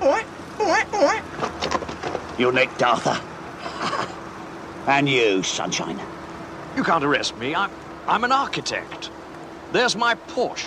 Yes. You're Nick Darther. and you, Sunshine. You can't arrest me. I'm, I'm an architect. There's my Porsche.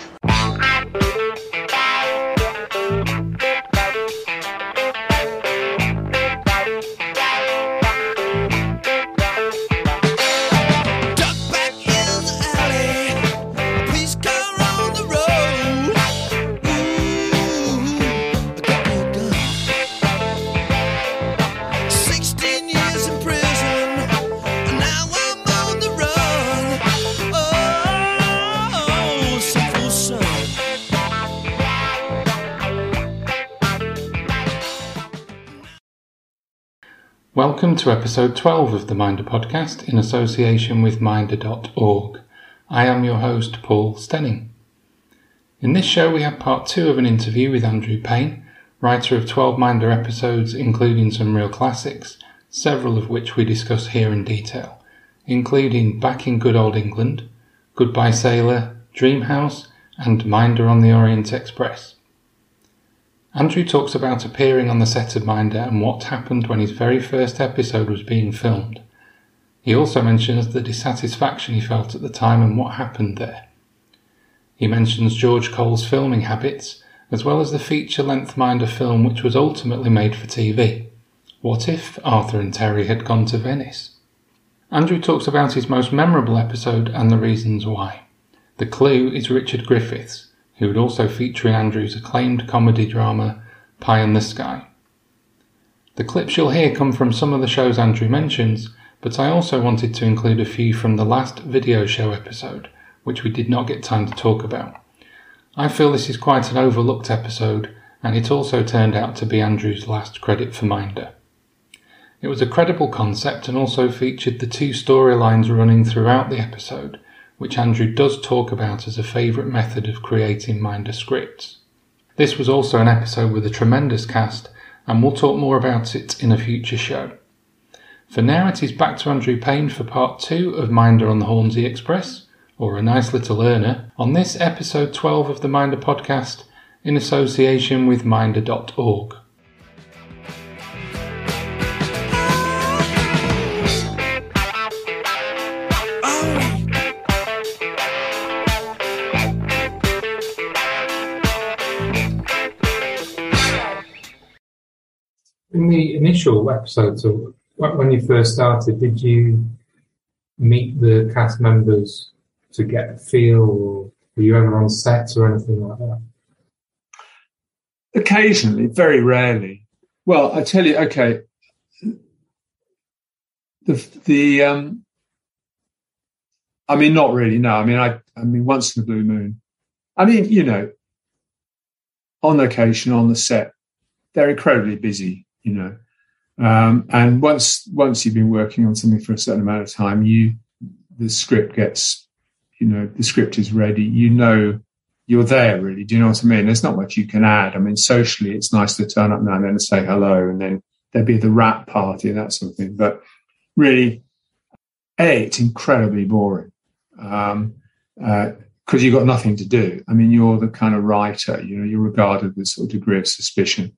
Welcome to episode 12 of the Minder podcast in association with Minder.org. I am your host, Paul Stenning. In this show, we have part two of an interview with Andrew Payne, writer of 12 Minder episodes, including some real classics, several of which we discuss here in detail, including Back in Good Old England, Goodbye Sailor, Dream House, and Minder on the Orient Express. Andrew talks about appearing on the set of Minder and what happened when his very first episode was being filmed. He also mentions the dissatisfaction he felt at the time and what happened there. He mentions George Cole's filming habits, as well as the feature length Minder film which was ultimately made for TV. What if Arthur and Terry had gone to Venice? Andrew talks about his most memorable episode and the reasons why. The clue is Richard Griffiths, who would also feature in Andrew's acclaimed comedy drama Pie in the Sky. The clips you'll hear come from some of the shows Andrew mentions, but I also wanted to include a few from the last video show episode, which we did not get time to talk about. I feel this is quite an overlooked episode, and it also turned out to be Andrew's last credit for Minder. It was a credible concept and also featured the two storylines running throughout the episode, which Andrew does talk about as a favourite method of creating Minder scripts. This was also an episode with a tremendous cast, and we'll talk more about it in a future show. For now, it is back to Andrew Payne for part two of Minder on the Hornsey Express, or A Nice Little Urner, on this episode 12 of the Minder podcast in association with Minder.org. initial episodes, when you first started, did you meet the cast members to get a feel, or were you ever on set or anything like that? Occasionally, very rarely. Well, I tell you, okay. The the um, I mean, not really. No, I mean, I I mean, once in a blue moon. I mean, you know, on location on the set, they're incredibly busy you know. Um, and once once you've been working on something for a certain amount of time, you the script gets, you know, the script is ready. You know, you're there really. Do you know what I mean? There's not much you can add. I mean, socially, it's nice to turn up now and then and say hello, and then there'd be the wrap party and that sort of thing. But really, a it's incredibly boring because um, uh, you've got nothing to do. I mean, you're the kind of writer. You know, you're regarded with a sort of degree of suspicion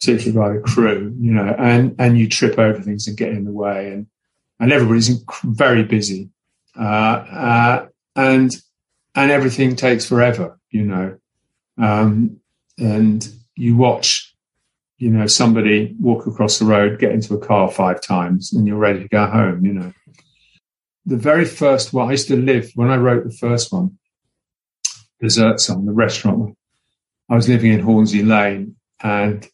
particularly by the crew, you know, and, and you trip over things and get in the way and, and everybody's very busy. Uh, uh, and, and everything takes forever, you know. Um, and you watch, you know, somebody walk across the road, get into a car five times and you're ready to go home, you know. The very first one, I used to live, when I wrote the first one, Dessert Song, the restaurant one, I was living in Hornsey Lane and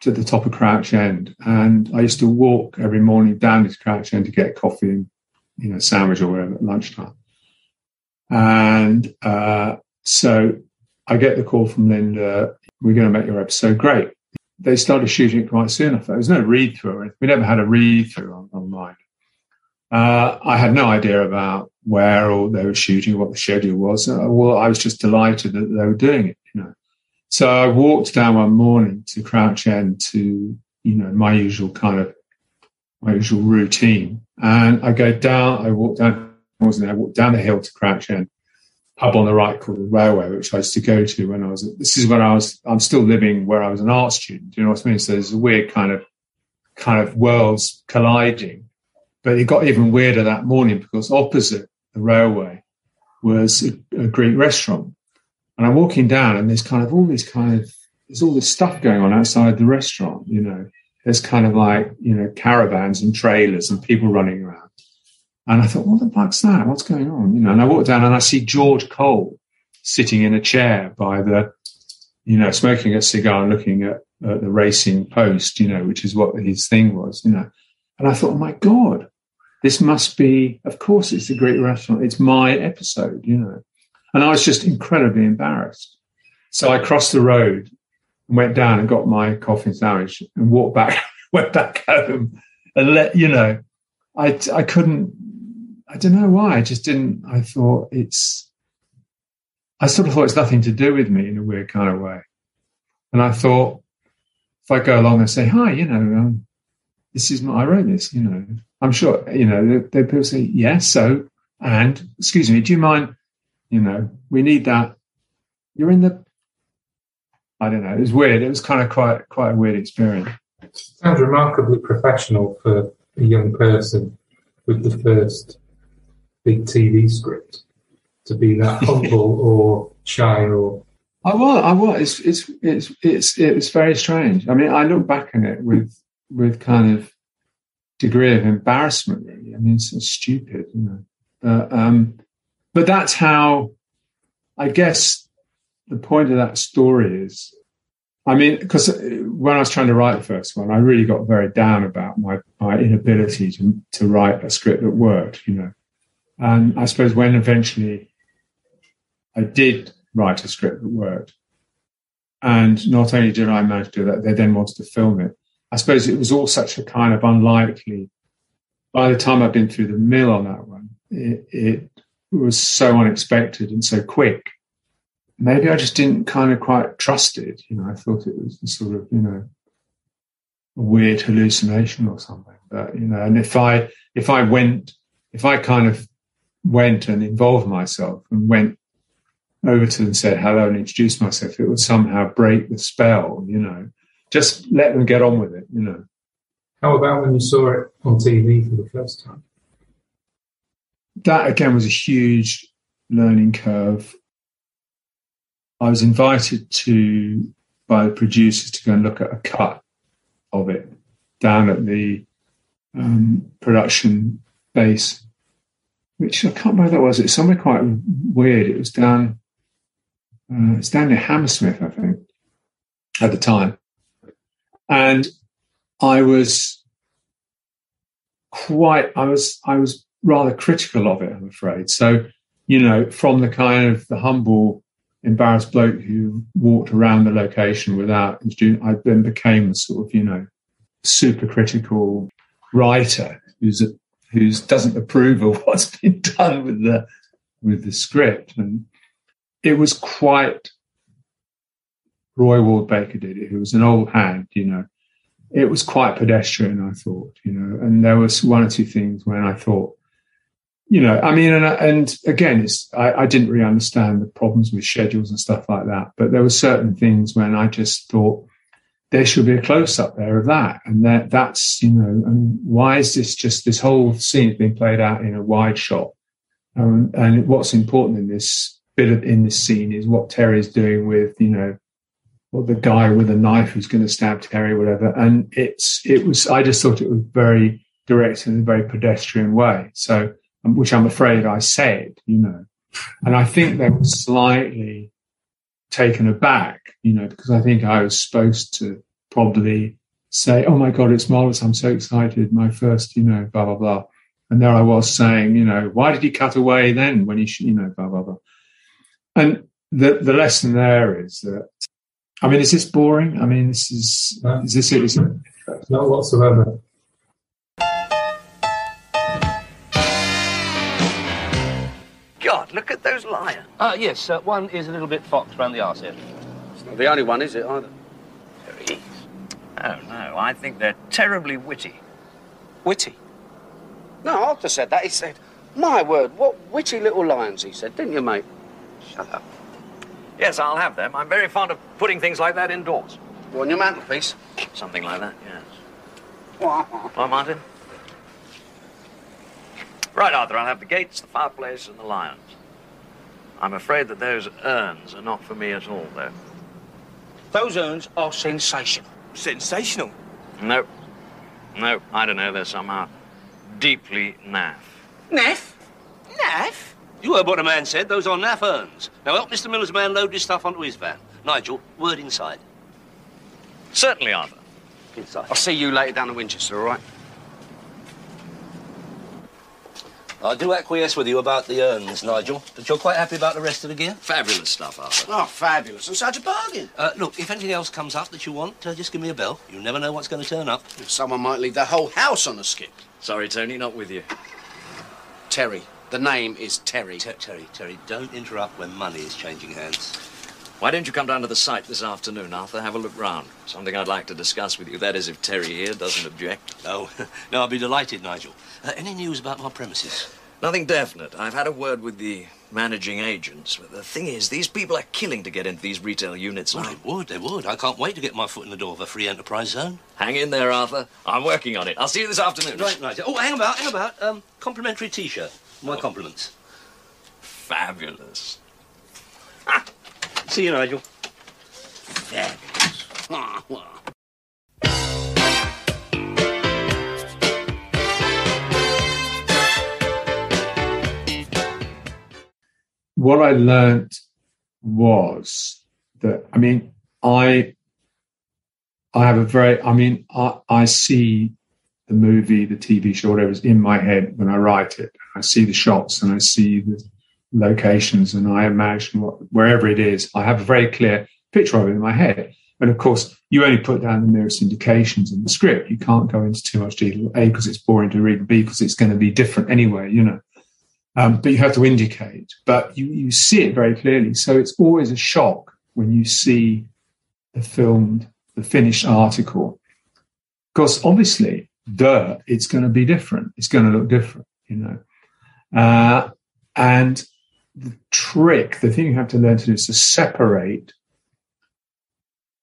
to the top of Crouch End, and I used to walk every morning down to Crouch End to get coffee and you know sandwich or whatever at lunchtime. And uh, so I get the call from Linda. We're going to make your episode great. They started shooting it quite soon. I thought there was no read through. We never had a read through on, online. Uh, I had no idea about where or they were shooting, or what the schedule was. Uh, well, I was just delighted that they were doing it. So I walked down one morning to Crouch End to, you know, my usual kind of, my usual routine. And I go down, I walk down, I wasn't I walked down the hill to Crouch End, pub on the right called the Railway, which I used to go to when I was. This is when I was. I'm still living where I was an art student. You know what I mean? So there's a weird kind of kind of worlds colliding. But it got even weirder that morning because opposite the railway was a, a Greek restaurant, and I'm walking down, and there's kind of all this kind of there's all this stuff going on outside the restaurant. You know, there's kind of like you know caravans and trailers and people running around. And I thought, what the fuck's that? What's going on? You know, and I walk down and I see George Cole sitting in a chair by the, you know, smoking a cigar and looking at, at the racing post, you know, which is what his thing was, you know. And I thought, oh my God, this must be, of course, it's a great restaurant. It's my episode, you know. And I was just incredibly embarrassed. So I crossed the road and went down and got my coffee sandwich and walked back, went back home and let, you know, I, I couldn't I don't know why. I just didn't. I thought it's. I sort of thought it's nothing to do with me in a weird kind of way, and I thought if I go along and say hi, you know, um, this is my I wrote this. You know, I'm sure you know. They, people say yes, so and excuse me, do you mind? You know, we need that. You're in the. I don't know. It was weird. It was kind of quite quite a weird experience. Sounds remarkably professional for a young person with the first big TV script to be that humble or shy or. I was. I was. It's, it's it's it's it's very strange. I mean, I look back on it with with kind of degree of embarrassment. Really, I mean, it's so stupid, you know. But um, but that's how. I guess the point of that story is I mean, because uh, when I was trying to write the first one, I really got very down about my, my inability to, to write a script that worked, you know. And I suppose when eventually I did write a script that worked, and not only did I manage to do that, they then wanted to film it. I suppose it was all such a kind of unlikely. By the time I'd been through the mill on that one, it, it was so unexpected and so quick. Maybe I just didn't kind of quite trust it. You know, I thought it was sort of, you know, a weird hallucination or something. But you know, and if I if I went, if I kind of went and involved myself and went over to them and said hello and introduced myself, it would somehow break the spell, you know. Just let them get on with it, you know. How about when you saw it on TV for the first time? That again was a huge learning curve. I was invited to by the producers to go and look at a cut of it down at the um, production base which I can't remember that was. It's somewhere quite weird. It was down, uh, it's down near Hammersmith, I think, at the time. And I was quite, I was, I was rather critical of it, I'm afraid. So, you know, from the kind of the humble, embarrassed bloke who walked around the location without, I then became a sort of, you know, super critical writer who's who doesn't approve of what's been done with the with the script, and it was quite. Roy Ward Baker did it, who was an old hand, you know. It was quite pedestrian, I thought, you know, and there was one or two things when I thought, you know, I mean, and, and again, it's I, I, didn't really understand the problems with schedules and stuff like that, but there were certain things when I just thought, there should be a close up there of that. And that that's, you know, and why is this just this whole scene being played out in a wide shot? Um, and what's important in this bit of in this scene is what Terry's doing with, you know, or the guy with a knife who's going to stab Terry, whatever. And it's, it was, I just thought it was very direct in a very pedestrian way. So, which I'm afraid I said, you know, and I think they were slightly taken aback, you know, because I think I was supposed to probably say, "Oh my God, it's marvelous! I'm so excited! My first, you know, blah blah blah." And there I was saying, you know, why did he cut away then when he, should, you know, blah blah blah. And the the lesson there is that, I mean, is this boring? I mean, this is no. is this it? Is it? Not whatsoever. God, look at those lions. Uh, yes, uh, one is a little bit foxed round the arse here. It's not the only one, is it, either? There is. Oh, no, I think they're terribly witty. Witty? No, Arthur said that. He said, my word, what witty little lions, he said, didn't you, mate? Shut up. Yes, I'll have them. I'm very fond of putting things like that indoors. On your mantelpiece. Something like that, yes. Hi, Martin. Right, Arthur, I'll have the gates, the fireplace, and the lions. I'm afraid that those urns are not for me at all, though. Those urns are sensational. Sensational. No. No, I don't know. They're somehow deeply naff. Naff? Naff? You heard what the man said. Those are naff urns. Now help Mr. Miller's man load his stuff onto his van. Nigel, word inside. Certainly, Arthur. Inside. I'll see you later down to Winchester, all right? I do acquiesce with you about the urns, Nigel, but you're quite happy about the rest of the gear? Fabulous stuff, Arthur. Oh, fabulous. And such a bargain. Uh, look, if anything else comes up that you want, uh, just give me a bell. You never know what's going to turn up. Someone might leave the whole house on a skip. Sorry, Tony, not with you. Terry. The name is Terry. Ter- Terry, Terry, don't interrupt when money is changing hands. Why don't you come down to the site this afternoon, Arthur? Have a look round. Something I'd like to discuss with you. That is, if Terry here doesn't object. Oh, no, I'll be delighted, Nigel. Uh, any news about my premises? Nothing definite. I've had a word with the managing agents. But the thing is, these people are killing to get into these retail units. Well, they would, they would. I can't wait to get my foot in the door of a free enterprise zone. Hang in there, Arthur. I'm working on it. I'll see you this afternoon. Right, Nigel. Oh, hang about, hang about. Um, complimentary T-shirt. My compliments. Fabulous. See you, Nigel. Fabulous. what I learned was that I mean I I have a very I mean I, I see the movie, the TV show, whatever is in my head when I write it. I see the shots and I see the locations and I imagine what wherever it is, I have a very clear picture of it in my head. And of course, you only put down the merest indications in the script. You can't go into too much detail. A because it's boring to read, B because it's going to be different anyway. You know. Um, but you have to indicate, but you, you see it very clearly. So it's always a shock when you see the filmed, the finished article. Because obviously, duh, it's going to be different. It's going to look different, you know. Uh, and the trick, the thing you have to learn to do is to separate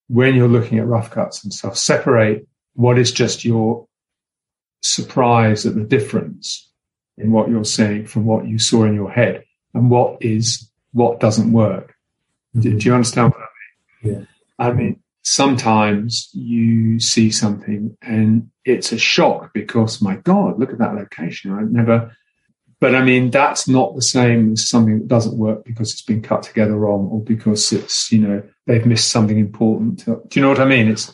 when you're looking at rough cuts and stuff, separate what is just your surprise at the difference in what you're saying from what you saw in your head and what is what doesn't work. Do, mm-hmm. do you understand what I mean? Yeah. I mean, sometimes you see something and it's a shock because my God, look at that location. I've never, but I mean, that's not the same as something that doesn't work because it's been cut together wrong or because it's, you know, they've missed something important. Do you know what I mean? It's,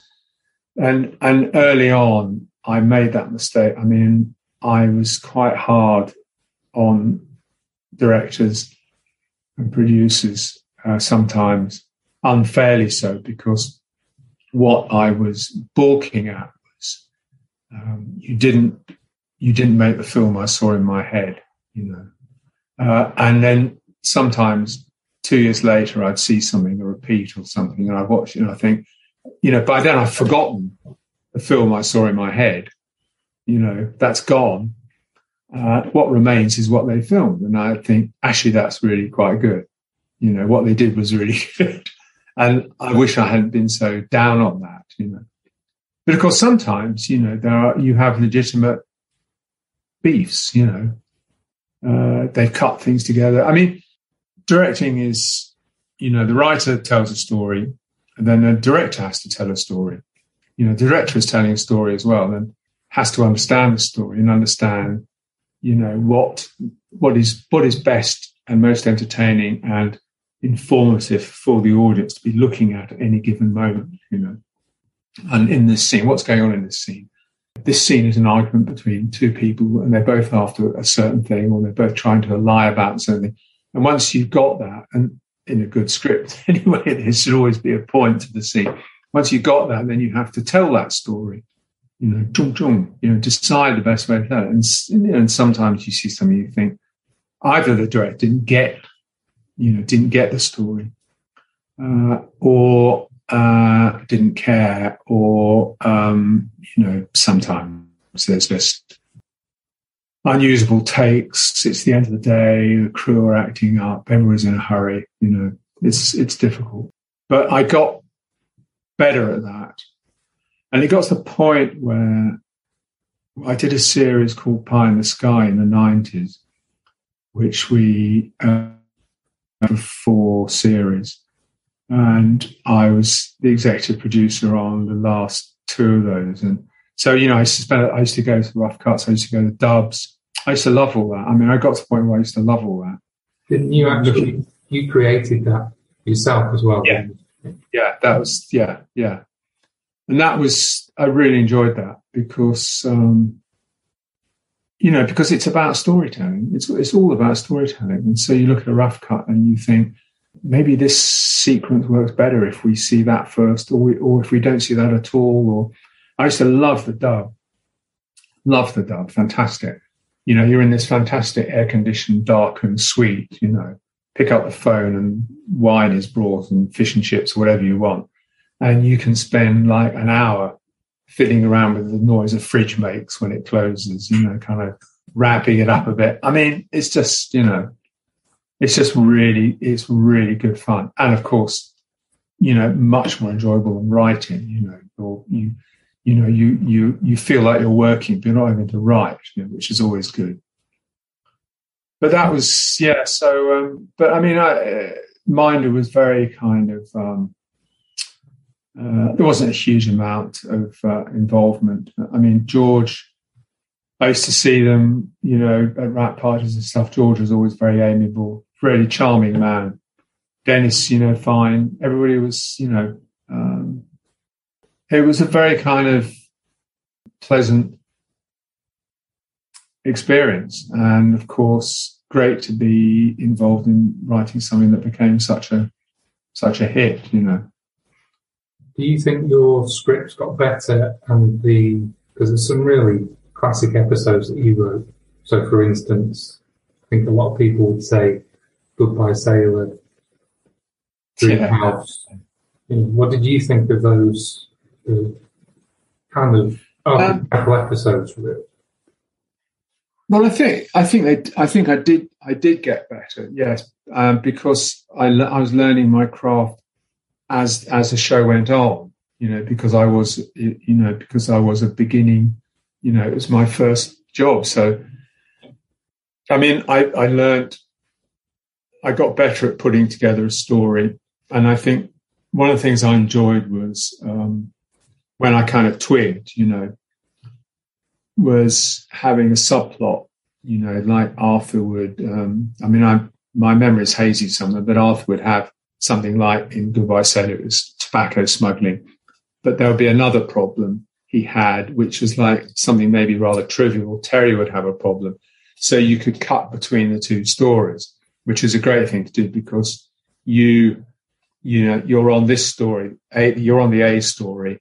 and, and early on, I made that mistake. I mean, I was quite hard on directors and producers, uh, sometimes unfairly so, because what I was balking at was um, you didn't you didn't make the film I saw in my head, you know, uh, and then sometimes two years later I'd see something a repeat or something, and I watch it and I think, you know, by then I've forgotten the film I saw in my head you know, that's gone. Uh, what remains is what they filmed. And I think actually that's really quite good. You know, what they did was really good. And I wish I hadn't been so down on that, you know. But of course, sometimes, you know, there are, you have legitimate beefs, you know. Uh, they've cut things together. I mean, directing is, you know, the writer tells a story and then the director has to tell a story. You know, the director is telling a story as well. And has to understand the story and understand, you know, what what is what is best and most entertaining and informative for the audience to be looking at at any given moment, you know. And in this scene, what's going on in this scene? This scene is an argument between two people and they're both after a certain thing or they're both trying to lie about something. And once you've got that, and in a good script anyway, there should always be a point to the scene. Once you've got that, then you have to tell that story you know, chung chung, you know, decide the best way to tell it. And, you know, and sometimes you see something you think either the director didn't get, you know, didn't get the story, uh, or uh, didn't care, or um, you know, sometimes there's just unusable takes. It's the end of the day. The crew are acting up. Everyone's in a hurry. You know, it's it's difficult. But I got better at that, and it got to the point where I did a series called Pie in the Sky in the nineties, which we uh, four series, and I was the executive producer on the last two of those, and so, you know, I used to spend, I used to go to the rough cuts. I used to go to dubs. I used to love all that. I mean, I got to the point where I used to love all that. Didn't you actually, you created that yourself as well? Yeah. Yeah. That was, yeah. Yeah. And that was, I really enjoyed that because, um, you know, because it's about storytelling. It's, it's all about storytelling. And so you look at a rough cut and you think, maybe this sequence works better if we see that first, or, we, or if we don't see that at all, or, I used to love the dub. Love the dub. Fantastic. You know, you're in this fantastic air conditioned, dark darkened suite, you know, pick up the phone and wine is brought and fish and chips, whatever you want. And you can spend like an hour fiddling around with the noise a fridge makes when it closes, you know, kind of wrapping it up a bit. I mean, it's just, you know, it's just really, it's really good fun. And of course, you know, much more enjoyable than writing, you know, or you, you know, you you you feel like you're working, but you're not having to write, you know, which is always good. But that was yeah. So, um, but I mean, I, uh, Minder was very kind of. Um, uh, there wasn't a huge amount of uh, involvement. I mean, George. I used to see them, you know, at wrap parties and stuff. George was always very amiable, really charming man. Dennis, you know, fine. Everybody was, you know, um, it was a very kind of pleasant experience. And of course, great to be involved in writing something that became such a such a hit, you know. Do you think your scripts got better and the because there's some really classic episodes that you wrote. So for instance, I think a lot of people would say Goodbye Sailor, Dream yeah. House. what did you think of those kind of um, episodes it? Well, I think I think they, I think I did I did get better, yes, um, because I I was learning my craft as as the show went on. You know, because I was you know because I was a beginning. You know, it was my first job, so I mean, I I learned. I got better at putting together a story, and I think one of the things I enjoyed was um, when I kind of twigged, you know, was having a subplot, you know, like Arthur would. Um, I mean, I my memory is hazy somewhere, but Arthur would have something like in Goodbye Sailor, it was tobacco smuggling. But there would be another problem he had, which was like something maybe rather trivial. Terry would have a problem. So you could cut between the two stories, which is a great thing to do because you, you know, you're on this story, a, you're on the A story,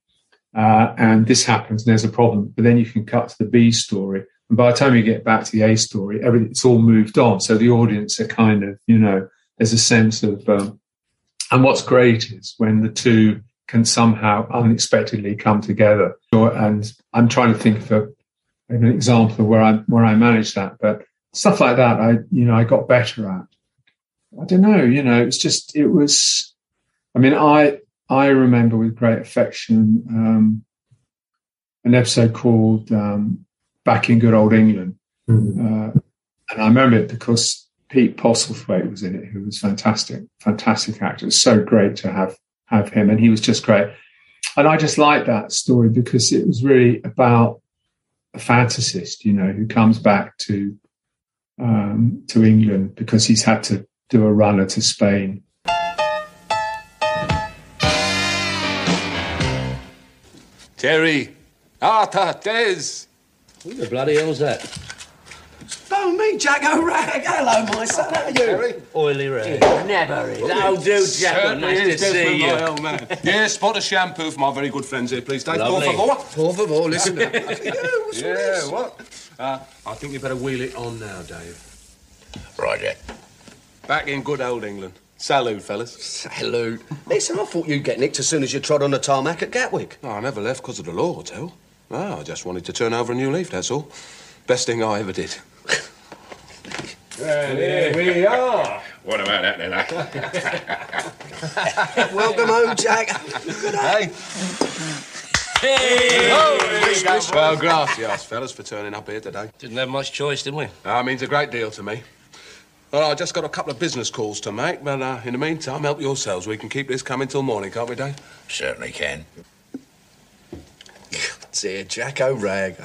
uh, and this happens and there's a problem. But then you can cut to the B story. And by the time you get back to the A story, everything, it's all moved on. So the audience are kind of, you know, there's a sense of, um, and what's great is when the two can somehow unexpectedly come together. And I'm trying to think of a, an example where I, where I managed that, but stuff like that, I, you know, I got better at. I don't know, you know, it's just, it was, I mean, I, I remember with great affection um, an episode called um, Back in Good Old England. Mm-hmm. Uh, and I remember it because Pete Postlethwaite was in it, who was fantastic, fantastic actor. It was so great to have have him, and he was just great. And I just liked that story because it was really about a fantasist, you know, who comes back to um, to England because he's had to do a runner to Spain Terry. Arthur, Des. Who the bloody hell's that? Oh, me, Jack O'Rag. Hello, my son. How are you? Terry? Oily rag. Never is. Oh, do, Jack. Nice to see you. My old man. yes, spot of shampoo for my very good friends here, please, Dave. Lovely. Por favor. Por favor, listen. yeah, yeah what? Uh, I think we better wheel it on now, Dave. Right, Jack. Back in good old England. Salute, fellas. Salute. Listen, I thought you'd get nicked as soon as you trod on the tarmac at Gatwick. No, I never left because of the law, Tell. No, I just wanted to turn over a new leaf, that's all. Best thing I ever did. And here we are. What about that then, eh? Welcome home, Jack. Good day. Well, gracias, fellas, for turning up here today. Didn't have much choice, did we? That means a great deal to me. Well, I just got a couple of business calls to make, but uh, in the meantime, help yourselves. We can keep this coming till morning, can't we, Dave? Certainly can. Dear Jack O'Rag.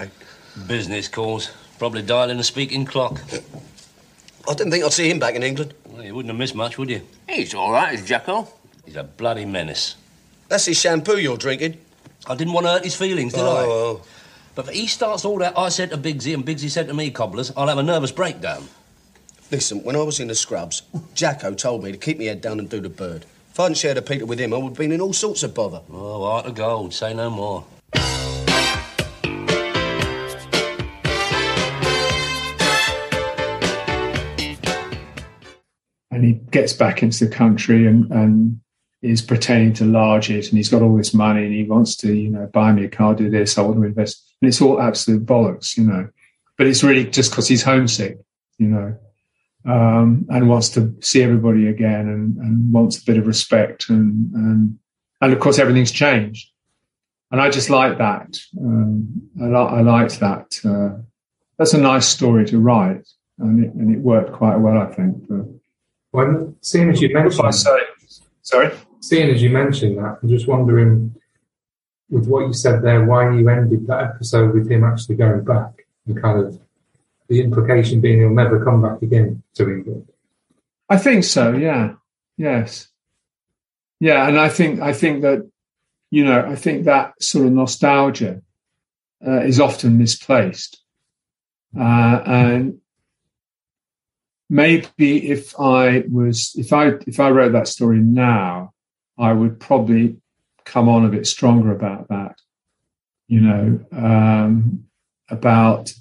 Business calls. Probably dialing a speaking clock. I didn't think I'd see him back in England. Well, you wouldn't have missed much, would you? He's all right, is Jacko. He's a bloody menace. That's his shampoo you're drinking. I didn't want to hurt his feelings, did I? Oh, But if he starts all that, I said to Bigsy and Bigsy said to me, cobblers, I'll have a nervous breakdown. Listen, when I was in the scrubs, Jacko told me to keep my head down and do the bird. If I hadn't shared a Peter with him, I would have been in all sorts of bother. Oh, heart of gold, say no more. He gets back into the country and, and is pretending to large it and he's got all this money and he wants to, you know, buy me a car, do this, I want to invest. And it's all absolute bollocks, you know. But it's really just because he's homesick, you know, um, and wants to see everybody again and, and wants a bit of respect and, and, and of course everything's changed. And I just like that. Um, I, li- I liked that. Uh, that's a nice story to write and it, and it worked quite well, I think. When seeing as you mentioned, say, sorry. seeing as you mentioned that, I'm just wondering, with what you said there, why you ended that episode with him actually going back and kind of the implication being he'll never come back again to England. I think so. Yeah. Yes. Yeah, and I think I think that you know I think that sort of nostalgia uh, is often misplaced, uh, and maybe if I was if I if I wrote that story now, I would probably come on a bit stronger about that. You know, um, about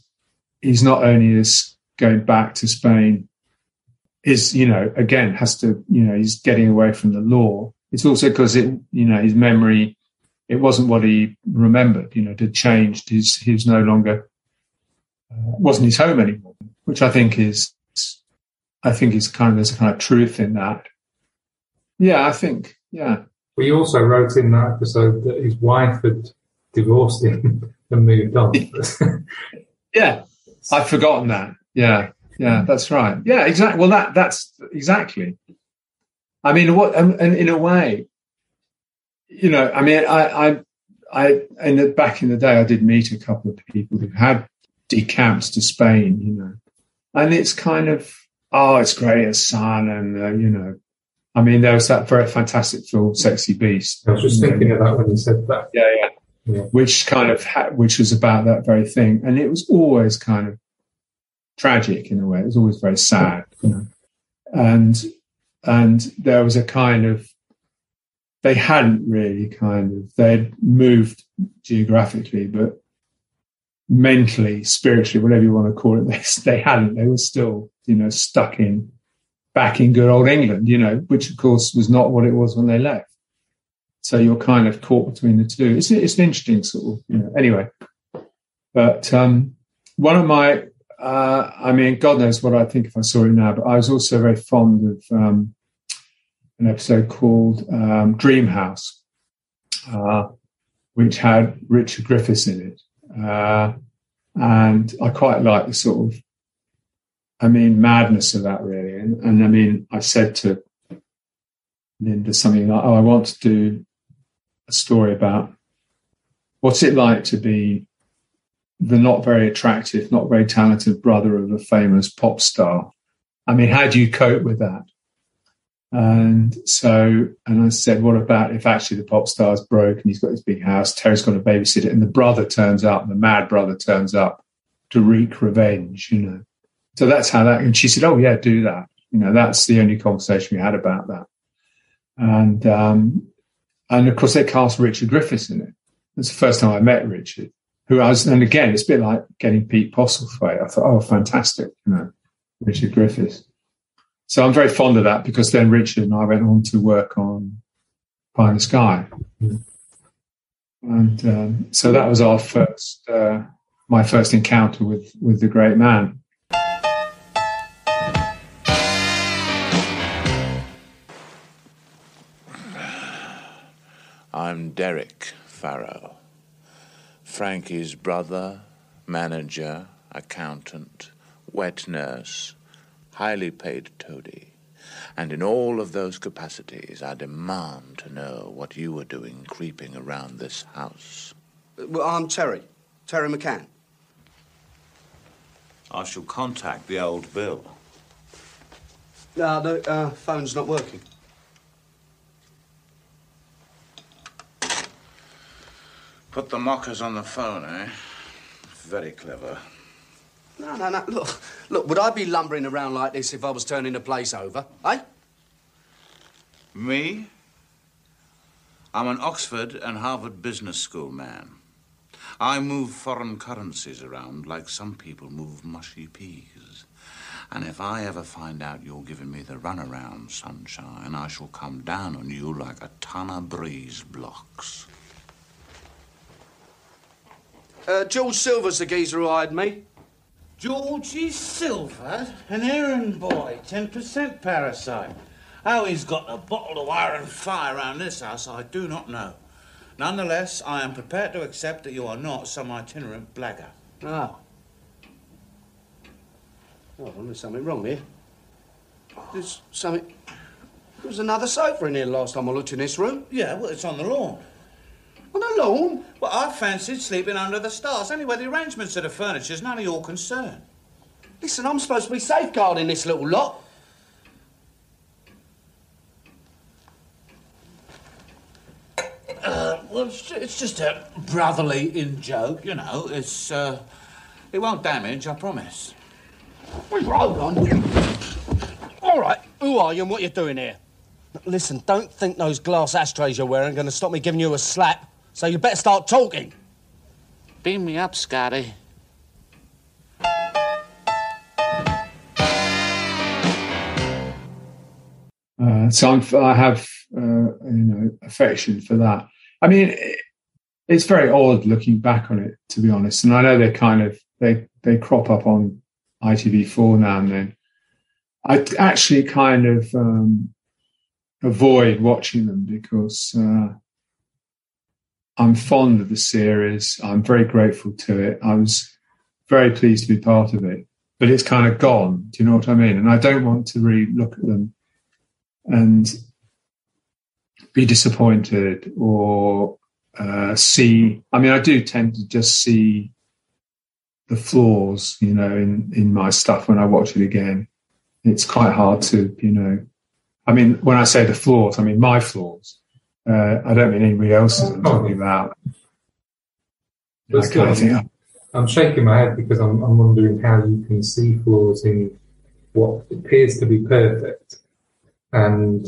he's not only is going back to Spain, is you know again has to you know he's getting away from the law. It's also because it you know his memory it wasn't what he remembered. You know, it had changed. He's he was no longer uh, wasn't his home anymore, which I think is I think is kind of there's a kind of truth in that. Yeah, I think yeah. You also wrote in that episode that his wife had divorced him and moved on. Yeah, I've forgotten that. Yeah, yeah, that's right. Yeah, exactly. Well, that that's exactly. I mean, what and, and in a way, you know, I mean, I, I, I, in the, back in the day, I did meet a couple of people who had decamped to Spain, you know, and it's kind of, oh, it's great as sun, and uh, you know, I mean, there was that very fantastic film, Sexy Beast. I was just thinking of that when you said that. Yeah, yeah. Yeah. Which kind of ha- which was about that very thing, and it was always kind of tragic in a way. It was always very sad, you know. And and there was a kind of they hadn't really kind of they'd moved geographically, but mentally, spiritually, whatever you want to call it, they, they hadn't. They were still, you know, stuck in back in good old England, you know, which of course was not what it was when they left. So you're kind of caught between the two. It's, it's an interesting sort of, you know, anyway. But um, one of my, uh, I mean, God knows what I think if I saw it now, but I was also very fond of um, an episode called um, Dream House, uh, which had Richard Griffiths in it. Uh, and I quite like the sort of, I mean, madness of that really. And, and I mean, I said to Linda something like, oh, I want to do a story about what's it like to be the not very attractive, not very talented brother of a famous pop star. I mean, how do you cope with that? And so, and I said, what about if actually the pop star's broke and he's got this big house, Terry's got a babysitter, and the brother turns up, the mad brother turns up to wreak revenge, you know? So that's how that, and she said, oh, yeah, do that. You know, that's the only conversation we had about that. And, um, and of course, they cast Richard Griffiths in it. It's the first time I met Richard, who I was, and again, it's a bit like getting Pete Postlethwaite. I thought, oh, fantastic, you know, Richard Griffiths. So I'm very fond of that because then Richard and I went on to work on Pie in the Sky. And um, so that was our first, uh, my first encounter with, with the great man. I'm Derek Farrow, Frankie's brother, manager, accountant, wet nurse, highly paid toady. And in all of those capacities, I demand to know what you were doing creeping around this house. Well, I'm Terry. Terry McCann. I shall contact the old Bill. No, the uh, phone's not working. Put the mockers on the phone, eh? Very clever. No, no, no. Look, look. Would I be lumbering around like this if I was turning the place over? Eh? Me? I'm an Oxford and Harvard Business School man. I move foreign currencies around like some people move mushy peas. And if I ever find out you're giving me the runaround, sunshine, I shall come down on you like a ton of breeze blocks. Uh, George Silver's the geezer who hired me. Georgie Silver, an errand boy, 10% parasite. How he's got a bottle of iron fire around this house, I do not know. Nonetheless, I am prepared to accept that you are not some itinerant blagger. Oh. Oh, well, there's something wrong here. There's something. There was another sofa in here last time I looked in this room. Yeah, well, it's on the lawn. On the lawn? Well, I fancied sleeping under the stars. Anyway, the arrangements of the furniture's none of your concern. Listen, I'm supposed to be safeguarding this little lot. Uh, well, it's, just a brotherly in joke, you know. It's, uh, it won't damage, I promise. Hold on. All right, who are you and what you doing here? Listen, don't think those glass ashtrays you're wearing are going to stop me giving you a slap, so you better start talking. Beam me up, Scotty. Uh, so I'm, I have, uh, you know, affection for that. I mean, it, it's very odd looking back on it, to be honest. And I know they kind of they they crop up on ITV4 now and then. I actually kind of um, avoid watching them because uh, I'm fond of the series. I'm very grateful to it. I was very pleased to be part of it, but it's kind of gone. Do you know what I mean? And I don't want to really look at them and be disappointed or uh, see. I mean, I do tend to just see the flaws, you know, in in my stuff when I watch it again. It's quite hard to, you know. I mean, when I say the flaws, I mean my flaws. Uh, I don't mean anybody else's. I'm talking about. But I still, kind of think, I'm, I'm shaking my head because I'm, I'm wondering how you can see flaws in what appears to be perfect. And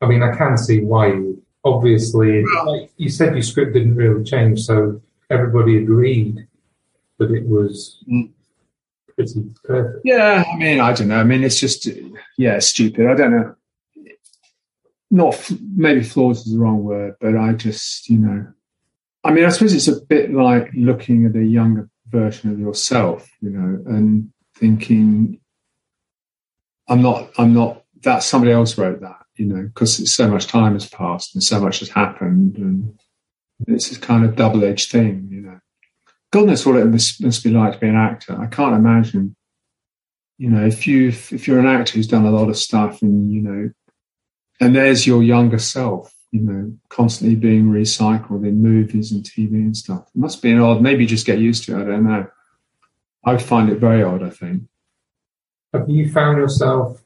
I mean, I can see why you obviously, like you said your script didn't really change, so everybody agreed that it was pretty perfect. Yeah, I mean, I don't know. I mean, it's just, yeah, stupid. I don't know. Not maybe flaws is the wrong word, but I just, you know, I mean, I suppose it's a bit like looking at a younger version of yourself, you know, and thinking, I'm not, I'm not, that somebody else wrote that, you know, because so much time has passed and so much has happened, and it's a kind of double edged thing, you know. God knows what it must, must be like to be an actor. I can't imagine you know, if you if you're an actor who's done a lot of stuff and you know, and there's your younger self, you know, constantly being recycled in movies and TV and stuff. It must be an odd. Maybe just get used to it. I don't know. I would find it very odd. I think. Have you found yourself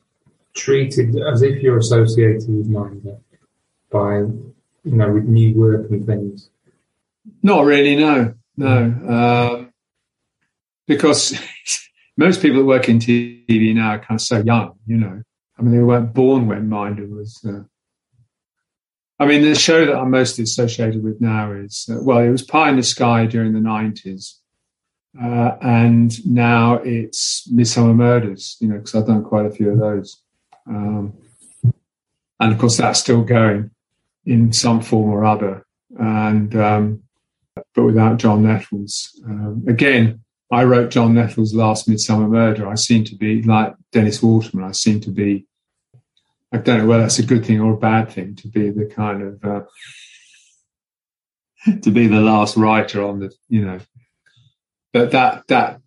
treated as if you're associated with Minder by, you know, with new work and things? Not really. No, no. Um, because most people that work in TV now are kind of so young. You know, I mean, they weren't born when Minder was. Uh, I mean, the show that I'm mostly associated with now is uh, well, it was Pie in the Sky during the '90s, uh, and now it's Midsomer Murders. You know, because I've done quite a few of those, um, and of course that's still going in some form or other, and um, but without John Nettles. Um, again, I wrote John Nettles' last Midsomer Murder. I seem to be like Dennis Waterman. I seem to be I don't know whether that's a good thing or a bad thing to be the kind of uh, to be the last writer on the, you know, but that that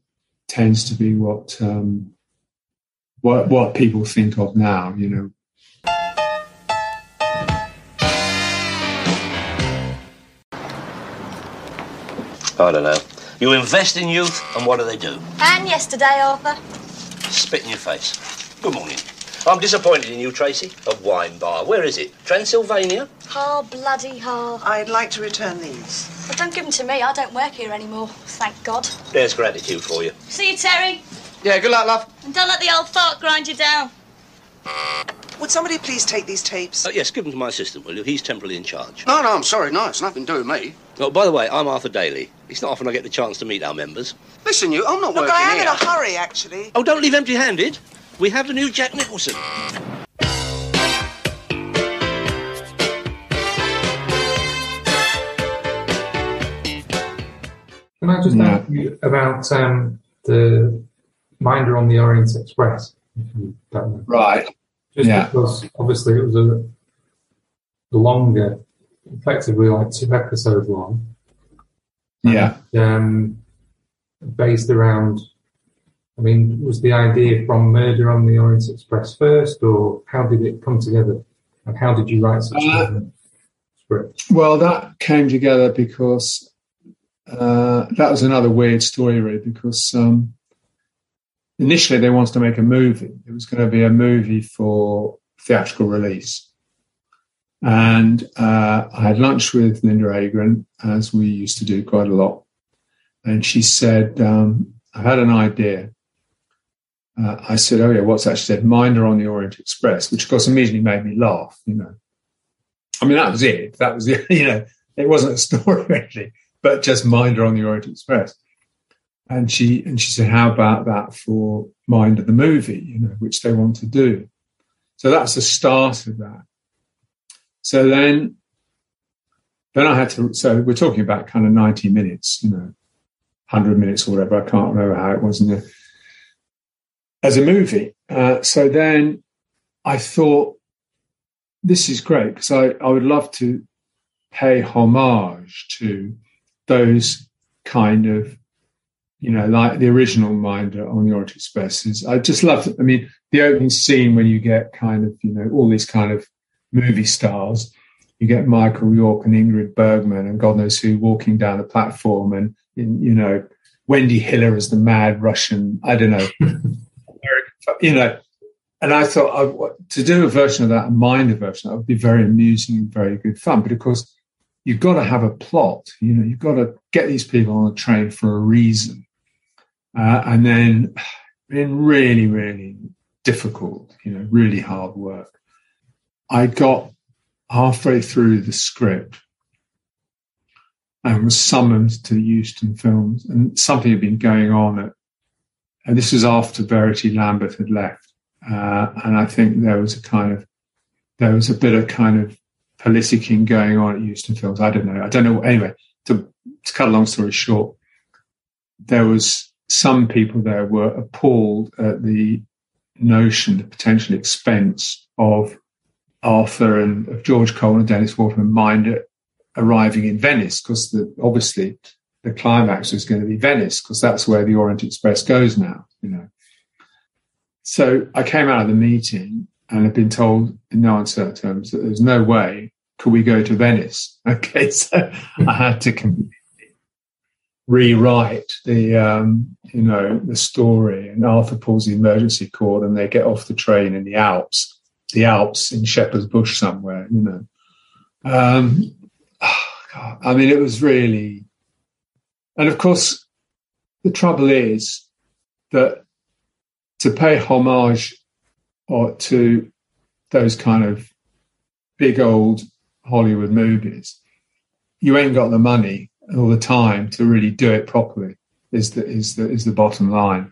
tends to be what um, what what people think of now, you know. I don't know. You invest in youth, and what do they do? And yesterday, Arthur. Spit in your face. Good morning. I'm disappointed in you, Tracy. A wine bar. Where is it? Transylvania? Ha, bloody ha. I'd like to return these. But don't give them to me. I don't work here anymore. Thank God. There's gratitude for you. See you, Terry. Yeah, good luck, love. And don't let the old fart grind you down. Would somebody please take these tapes? Uh, yes, give them to my assistant, will you? He's temporarily in charge. No, no, I'm sorry. No, it's nothing to do with me. Oh, by the way, I'm Arthur Daly. It's not often I get the chance to meet our members. Listen, you, I'm not Look, working I am here. in a hurry, actually. Oh, don't leave empty-handed. We have the new Jack Nicholson. Can I just No. ask you about um, the Minder on the Orient Express? If you don't know. Right. Just Yeah. because obviously it was a longer, effectively like two episodes long. Yeah. Um, based around, I mean, was the idea from Murder on the Orient Express first, or how did it come together? And how did you write such Uh, a script? Well, that came together because uh, that was another weird story, really, because um, initially they wanted to make a movie. It was going to be a movie for theatrical release. And uh, I had lunch with Linda Agran, as we used to do quite a lot. And she said, um, I had an idea. Uh, I said, Oh, yeah, what's that? She said, Minder on the Orient Express, which of course immediately made me laugh, you know. I mean, that was it. That was, the- you know, it wasn't a story really, but just Minder on the Orient Express. And she and she said, "How about that for Mind of the movie? You know, which they want to do." So that's the start of that. So then, then I had to. So we're talking about kind of ninety minutes, you know, hundred minutes or whatever. I can't remember how it was in the as a movie. Uh, so then I thought, this is great because I, I would love to pay homage to those kind of, you know, like the original Murder on the Orient Express is, I just love, it. I mean, the opening scene when you get kind of, you know, all these kind of movie stars, you get Michael York and Ingrid Bergman and God knows who walking down the platform and, you know, Wendy Hiller as the mad Russian, I don't know, you know, and I thought I, to do a version of that, a Minder version, that would be very amusing and very good fun. But of course, you've got to have a plot. You know, you've got to get these people on the train for a reason, uh, and then been really, really difficult. You know, really hard work. I got halfway through the script and was summoned to the Euston Films, and something had been going on at and this was after Verity Lambert had left. Uh, and I think there was a kind of, there was a bit of kind of politicking going on at Euston Films. I don't know. I don't know. Anyway, to, to cut a long story short, there was some people there were appalled at the notion, the potential expense of Arthur and of George Cole and Dennis Waterman Minder arriving in Venice because obviously the climax was going to be Venice because that's where the Orient Express goes now, you know. So I came out of the meeting and had been told in no uncertain terms that there's no way could we go to Venice. Okay, so I had to completely rewrite the um, you know the story. And Arthur pulls the emergency cord, and they get off the train in the Alps, the Alps in Shepherd's Bush somewhere, you know. Um, oh God, I mean, it was really and of course, the trouble is that to pay homage or to those kind of big old Hollywood movies, you ain't got the money all the time to really do it properly. Is the is the is the bottom line.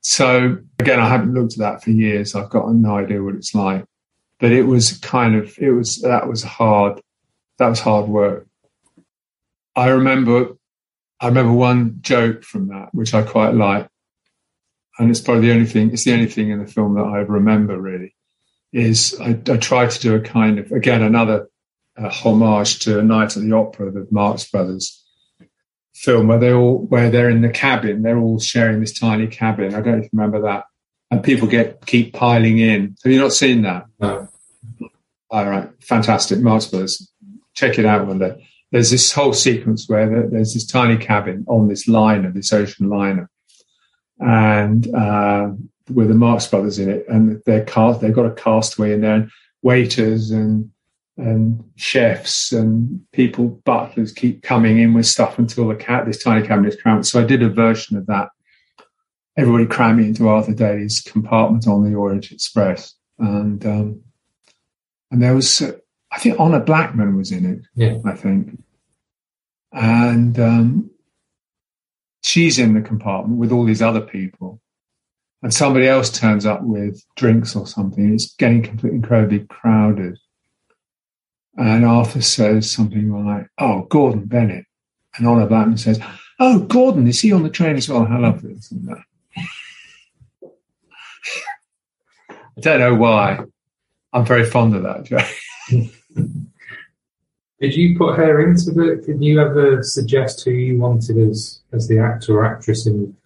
So again, I haven't looked at that for years. I've got no idea what it's like, but it was kind of it was that was hard. That was hard work. I remember I remember one joke from that, which I quite like. And it's probably the only thing, it's the only thing in the film that I remember really, is I, I tried to do a kind of, again, another a homage to a Night at the Opera, the Marx Brothers film, where they all where they're in the cabin. They're all sharing this tiny cabin. I don't know if you remember that. And people get keep piling in. Have you not seen that? No. All right, fantastic, Marx Brothers. Check it out one day. There's this whole sequence where there's this tiny cabin on this liner, this ocean liner, and uh, with the Marx Brothers in it, and they're cast. They've got a castaway in there, and waiters and and chefs and people, butlers keep coming in with stuff until the cat this tiny cabin is cramped. So I did a version of that. Everybody cramming into Arthur Daly's compartment on the Orient Express, and um, and there was uh, I think Honor Blackman was in it. Yeah. I think, and um, she's in the compartment with all these other people, and somebody else turns up with drinks or something. It's getting completely incredibly crowded. And Arthur says something like, Oh, Gordon Bennett. And Honor Blackman says, Oh, Gordon, is he on the train as well? How lovely. Isn't that? I don't know why. I'm very fond of that joke. Did you put her into the? Did you ever suggest who you wanted as as the actor or actress in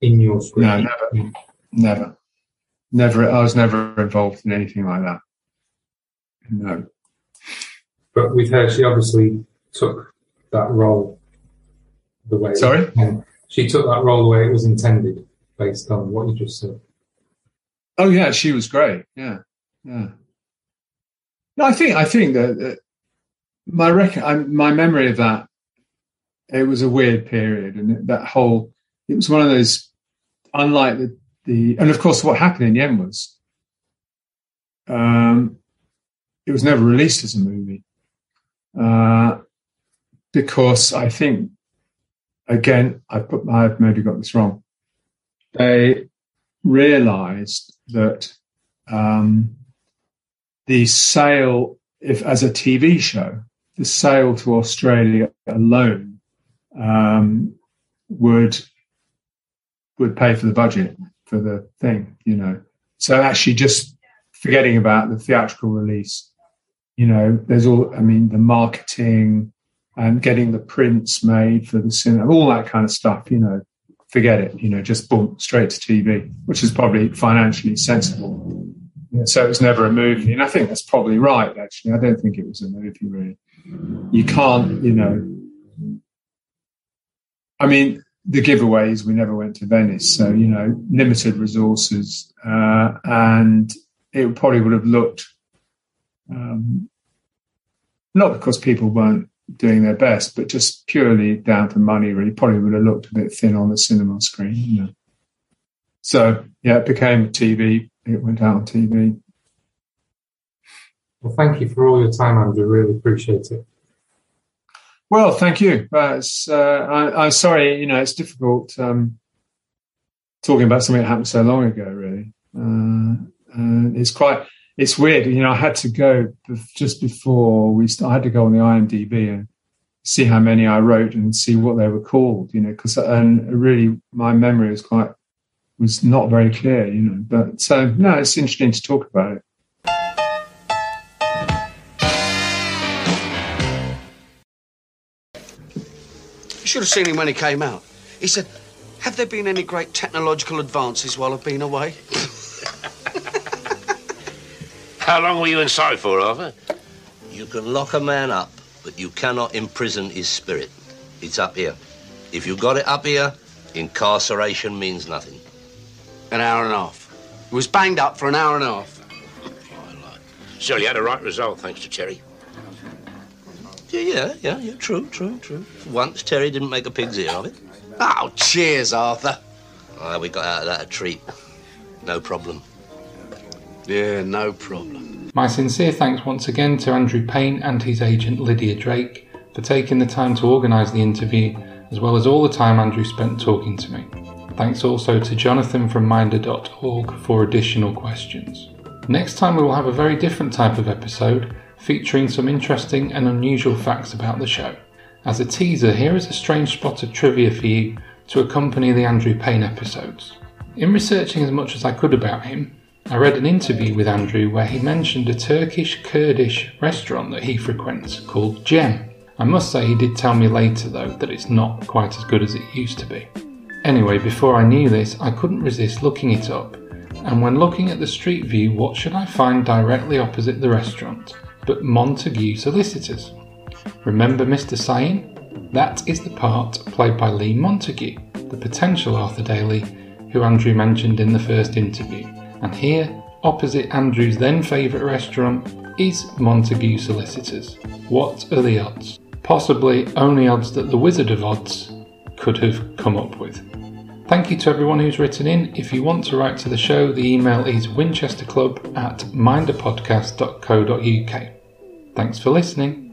in your script? No, never. Never. Never. I was never involved in anything like that. No. But with her, she obviously took that role the way. Sorry? She took that role the way it was intended, based on what you just said. Oh yeah, she was great. Yeah, yeah. No, I think I think that, that my rec- I, my memory of that it was a weird period, and that whole it was one of those unlike the the and of course what happened in the end was um, it was never released as a movie uh, because I think again I put I've maybe got this wrong. They realized that um, the sale, if as a TV show, the sale to Australia alone um, would would pay for the budget for the thing, you know. So actually, just forgetting about the theatrical release, you know, there's all. I mean, the marketing and getting the prints made for the cinema, all that kind of stuff, you know forget it, you know, just boom, straight to TV, which is probably financially sensible. Yeah, so it was never a movie. And I think that's probably right, actually. I don't think it was a movie, really. You can't, you know. I mean, the giveaways, we never went to Venice. So, you know, limited resources. Uh, and it probably would have looked, um, not because people weren't doing their best, but just purely down to money, really, probably would have looked a bit thin on the cinema screen. You know. So yeah, it became TV. It went out on TV. Well, thank you for all your time, Andrew. Really appreciate it. Well, thank you. Uh, it's, uh, I, I'm sorry, you know, it's difficult um, talking about something that happened so long ago. Really, uh, uh, it's quite it's weird. You know, I had to go just before we. St- I had to go on the IMDb and see how many I wrote and see what they were called. You know, because and really my memory was quite was not very clear. You know, but so no, it's interesting to talk about it. You should have seen him when he came out. He said, Have there been any great technological advances while I've been away? How long were you inside for, Arthur? You can lock a man up, but you cannot imprison his spirit. It's up here. If you got it up here, incarceration means nothing. An hour and a half. He was banged up for an hour and a half. Still, you had a right result, thanks to Cherry. Yeah, yeah, yeah, yeah, true, true, true. Once Terry didn't make a pig's ear of it. Oh, cheers, Arthur. Ah, we got out of that a treat. No problem. Yeah, no problem. My sincere thanks once again to Andrew Payne and his agent Lydia Drake for taking the time to organise the interview, as well as all the time Andrew spent talking to me. Thanks also to Jonathan from Minder.org for additional questions. Next time we will have a very different type of episode featuring some interesting and unusual facts about the show. As a teaser, here is a strange spot of trivia for you to accompany the Andrew Payne episodes. In researching as much as I could about him, I read an interview with Andrew where he mentioned a Turkish Kurdish restaurant that he frequents called Gem. I must say he did tell me later though that it's not quite as good as it used to be. Anyway, before I knew this, I couldn't resist looking it up, and when looking at the street view, what should I find directly opposite the restaurant but Montague Solicitors? Remember Mr. Sayin? That is the part played by Lee Montague, the potential Arthur Daly, who Andrew mentioned in the first interview. And here, opposite Andrew's then favourite restaurant, is Montague Solicitors. What are the odds? Possibly only odds that the Wizard of Odds could have come up with. Thank you to everyone who's written in. If you want to write to the show, the email is winchesterclub at minderpodcast.co.uk. Thanks for listening.